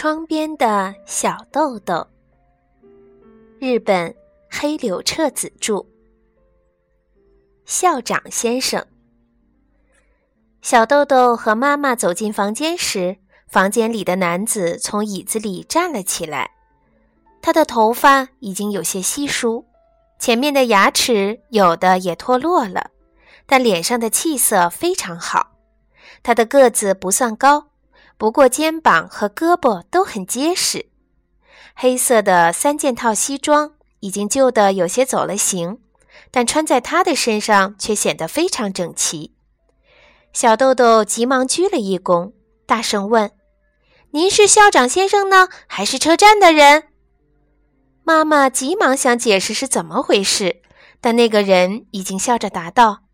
窗边的小豆豆，日本黑柳彻子著。校长先生，小豆豆和妈妈走进房间时，房间里的男子从椅子里站了起来。他的头发已经有些稀疏，前面的牙齿有的也脱落了，但脸上的气色非常好。他的个子不算高。不过肩膀和胳膊都很结实，黑色的三件套西装已经旧得有些走了形，但穿在他的身上却显得非常整齐。小豆豆急忙鞠了一躬，大声问：“您是校长先生呢，还是车站的人？”妈妈急忙想解释是怎么回事，但那个人已经笑着答道：“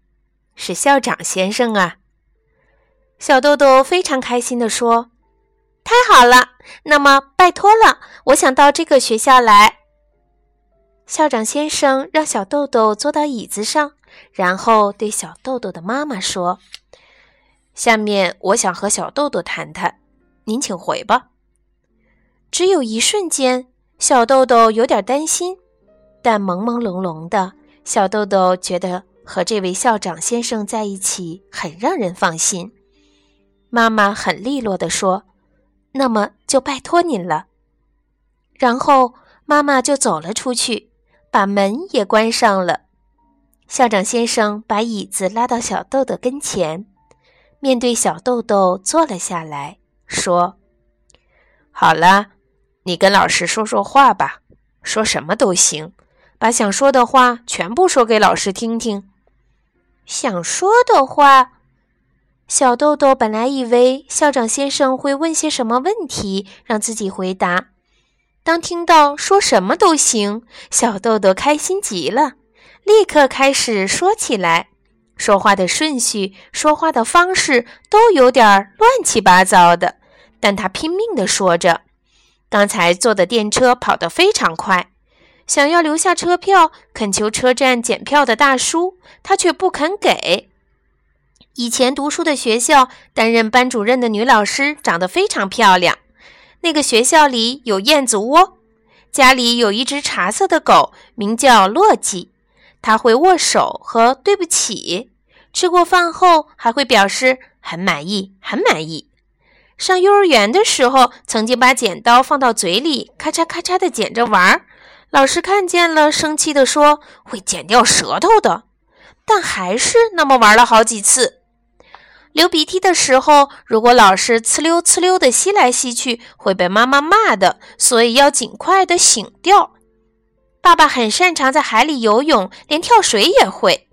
是校长先生啊。”小豆豆非常开心地说：“太好了，那么拜托了，我想到这个学校来。”校长先生让小豆豆坐到椅子上，然后对小豆豆的妈妈说：“下面我想和小豆豆谈谈，您请回吧。”只有一瞬间，小豆豆有点担心，但朦朦胧胧的，小豆豆觉得和这位校长先生在一起很让人放心。妈妈很利落地说：“那么就拜托您了。”然后妈妈就走了出去，把门也关上了。校长先生把椅子拉到小豆豆跟前，面对小豆豆坐了下来，说：“好了，你跟老师说说话吧，说什么都行，把想说的话全部说给老师听听。想说的话。”小豆豆本来以为校长先生会问些什么问题，让自己回答。当听到说什么都行，小豆豆开心极了，立刻开始说起来。说话的顺序、说话的方式都有点乱七八糟的，但他拼命地说着。刚才坐的电车跑得非常快，想要留下车票，恳求车站检票的大叔，他却不肯给。以前读书的学校，担任班主任的女老师长得非常漂亮。那个学校里有燕子窝，家里有一只茶色的狗，名叫洛基。它会握手和对不起。吃过饭后还会表示很满意，很满意。上幼儿园的时候，曾经把剪刀放到嘴里，咔嚓咔嚓地剪着玩儿。老师看见了，生气地说：“会剪掉舌头的。”但还是那么玩了好几次。流鼻涕的时候，如果老是呲溜呲溜的吸来吸去，会被妈妈骂的，所以要尽快的醒掉。爸爸很擅长在海里游泳，连跳水也会。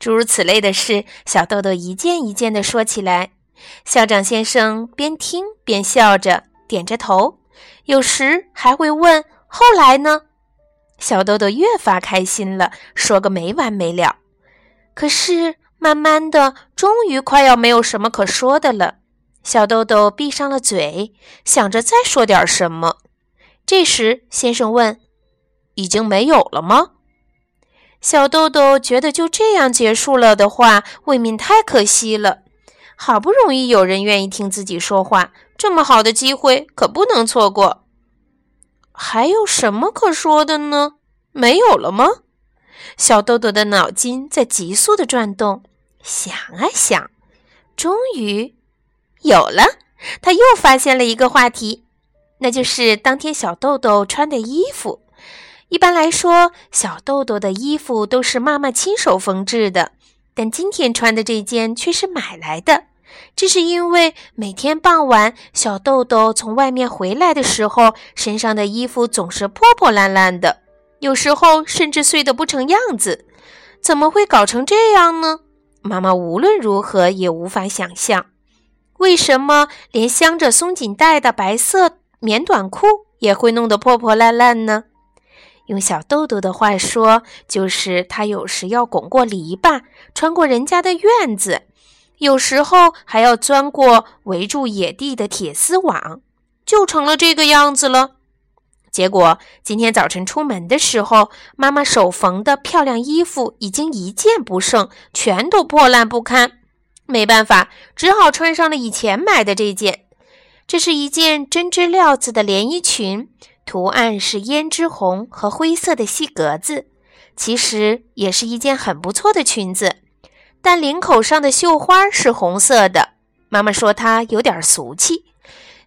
诸如此类的事，小豆豆一件一件的说起来。校长先生边听边笑着，点着头，有时还会问：“后来呢？”小豆豆越发开心了，说个没完没了。可是。慢慢的，终于快要没有什么可说的了。小豆豆闭上了嘴，想着再说点什么。这时，先生问：“已经没有了吗？”小豆豆觉得就这样结束了的话，未免太可惜了。好不容易有人愿意听自己说话，这么好的机会可不能错过。还有什么可说的呢？没有了吗？小豆豆的脑筋在急速的转动。想啊想，终于有了。他又发现了一个话题，那就是当天小豆豆穿的衣服。一般来说，小豆豆的衣服都是妈妈亲手缝制的，但今天穿的这件却是买来的。这是因为每天傍晚，小豆豆从外面回来的时候，身上的衣服总是破破烂烂的，有时候甚至碎得不成样子。怎么会搞成这样呢？妈妈无论如何也无法想象，为什么连镶着松紧带的白色棉短裤也会弄得破破烂烂呢？用小豆豆的话说，就是他有时要拱过篱笆，穿过人家的院子，有时候还要钻过围住野地的铁丝网，就成了这个样子了。结果今天早晨出门的时候，妈妈手缝的漂亮衣服已经一件不剩，全都破烂不堪。没办法，只好穿上了以前买的这件。这是一件针织料子的连衣裙，图案是胭脂红和灰色的细格子。其实也是一件很不错的裙子，但领口上的绣花是红色的。妈妈说它有点俗气。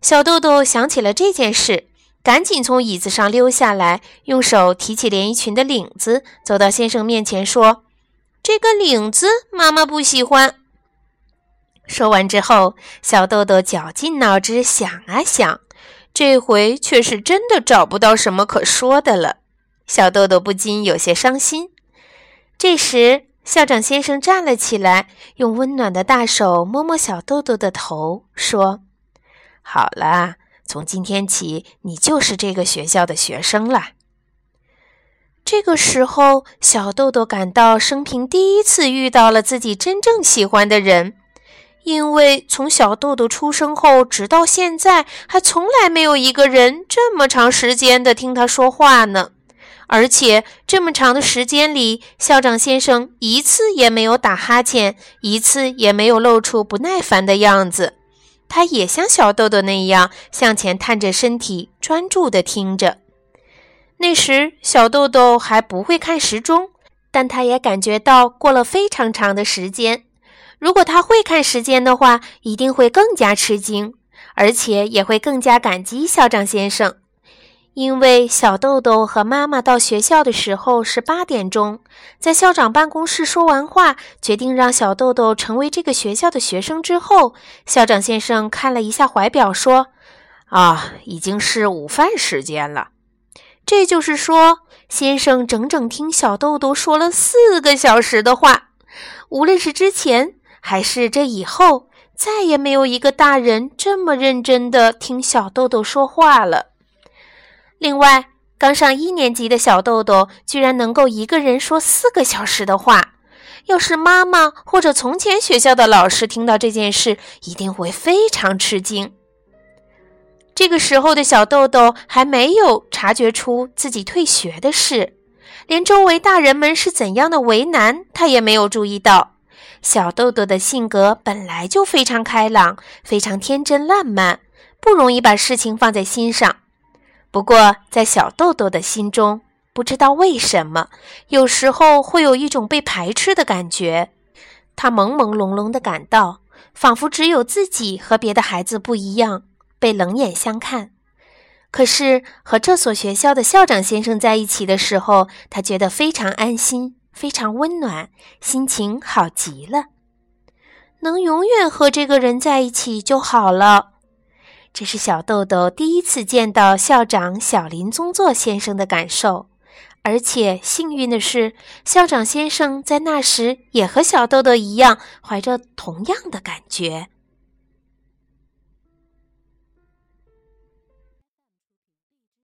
小豆豆想起了这件事，赶紧从椅子上溜下来，用手提起连衣裙的领子，走到先生面前说：“这个领子妈妈不喜欢。”说完之后，小豆豆绞尽脑汁想啊想，这回却是真的找不到什么可说的了。小豆豆不禁有些伤心。这时，校长先生站了起来，用温暖的大手摸摸小豆豆的头，说：“好了，从今天起，你就是这个学校的学生了。”这个时候，小豆豆感到生平第一次遇到了自己真正喜欢的人。因为从小豆豆出生后，直到现在，还从来没有一个人这么长时间的听他说话呢。而且这么长的时间里，校长先生一次也没有打哈欠，一次也没有露出不耐烦的样子。他也像小豆豆那样向前探着身体，专注地听着。那时，小豆豆还不会看时钟，但他也感觉到过了非常长的时间。如果他会看时间的话，一定会更加吃惊，而且也会更加感激校长先生，因为小豆豆和妈妈到学校的时候是八点钟，在校长办公室说完话，决定让小豆豆成为这个学校的学生之后，校长先生看了一下怀表，说：“啊，已经是午饭时间了。”这就是说，先生整整听小豆豆说了四个小时的话，无论是之前。还是这以后再也没有一个大人这么认真地听小豆豆说话了。另外，刚上一年级的小豆豆居然能够一个人说四个小时的话，要是妈妈或者从前学校的老师听到这件事，一定会非常吃惊。这个时候的小豆豆还没有察觉出自己退学的事，连周围大人们是怎样的为难，他也没有注意到。小豆豆的性格本来就非常开朗，非常天真烂漫，不容易把事情放在心上。不过，在小豆豆的心中，不知道为什么，有时候会有一种被排斥的感觉。他朦朦胧胧地感到，仿佛只有自己和别的孩子不一样，被冷眼相看。可是，和这所学校的校长先生在一起的时候，他觉得非常安心。非常温暖，心情好极了。能永远和这个人在一起就好了。这是小豆豆第一次见到校长小林宗作先生的感受，而且幸运的是，校长先生在那时也和小豆豆一样，怀着同样的感觉。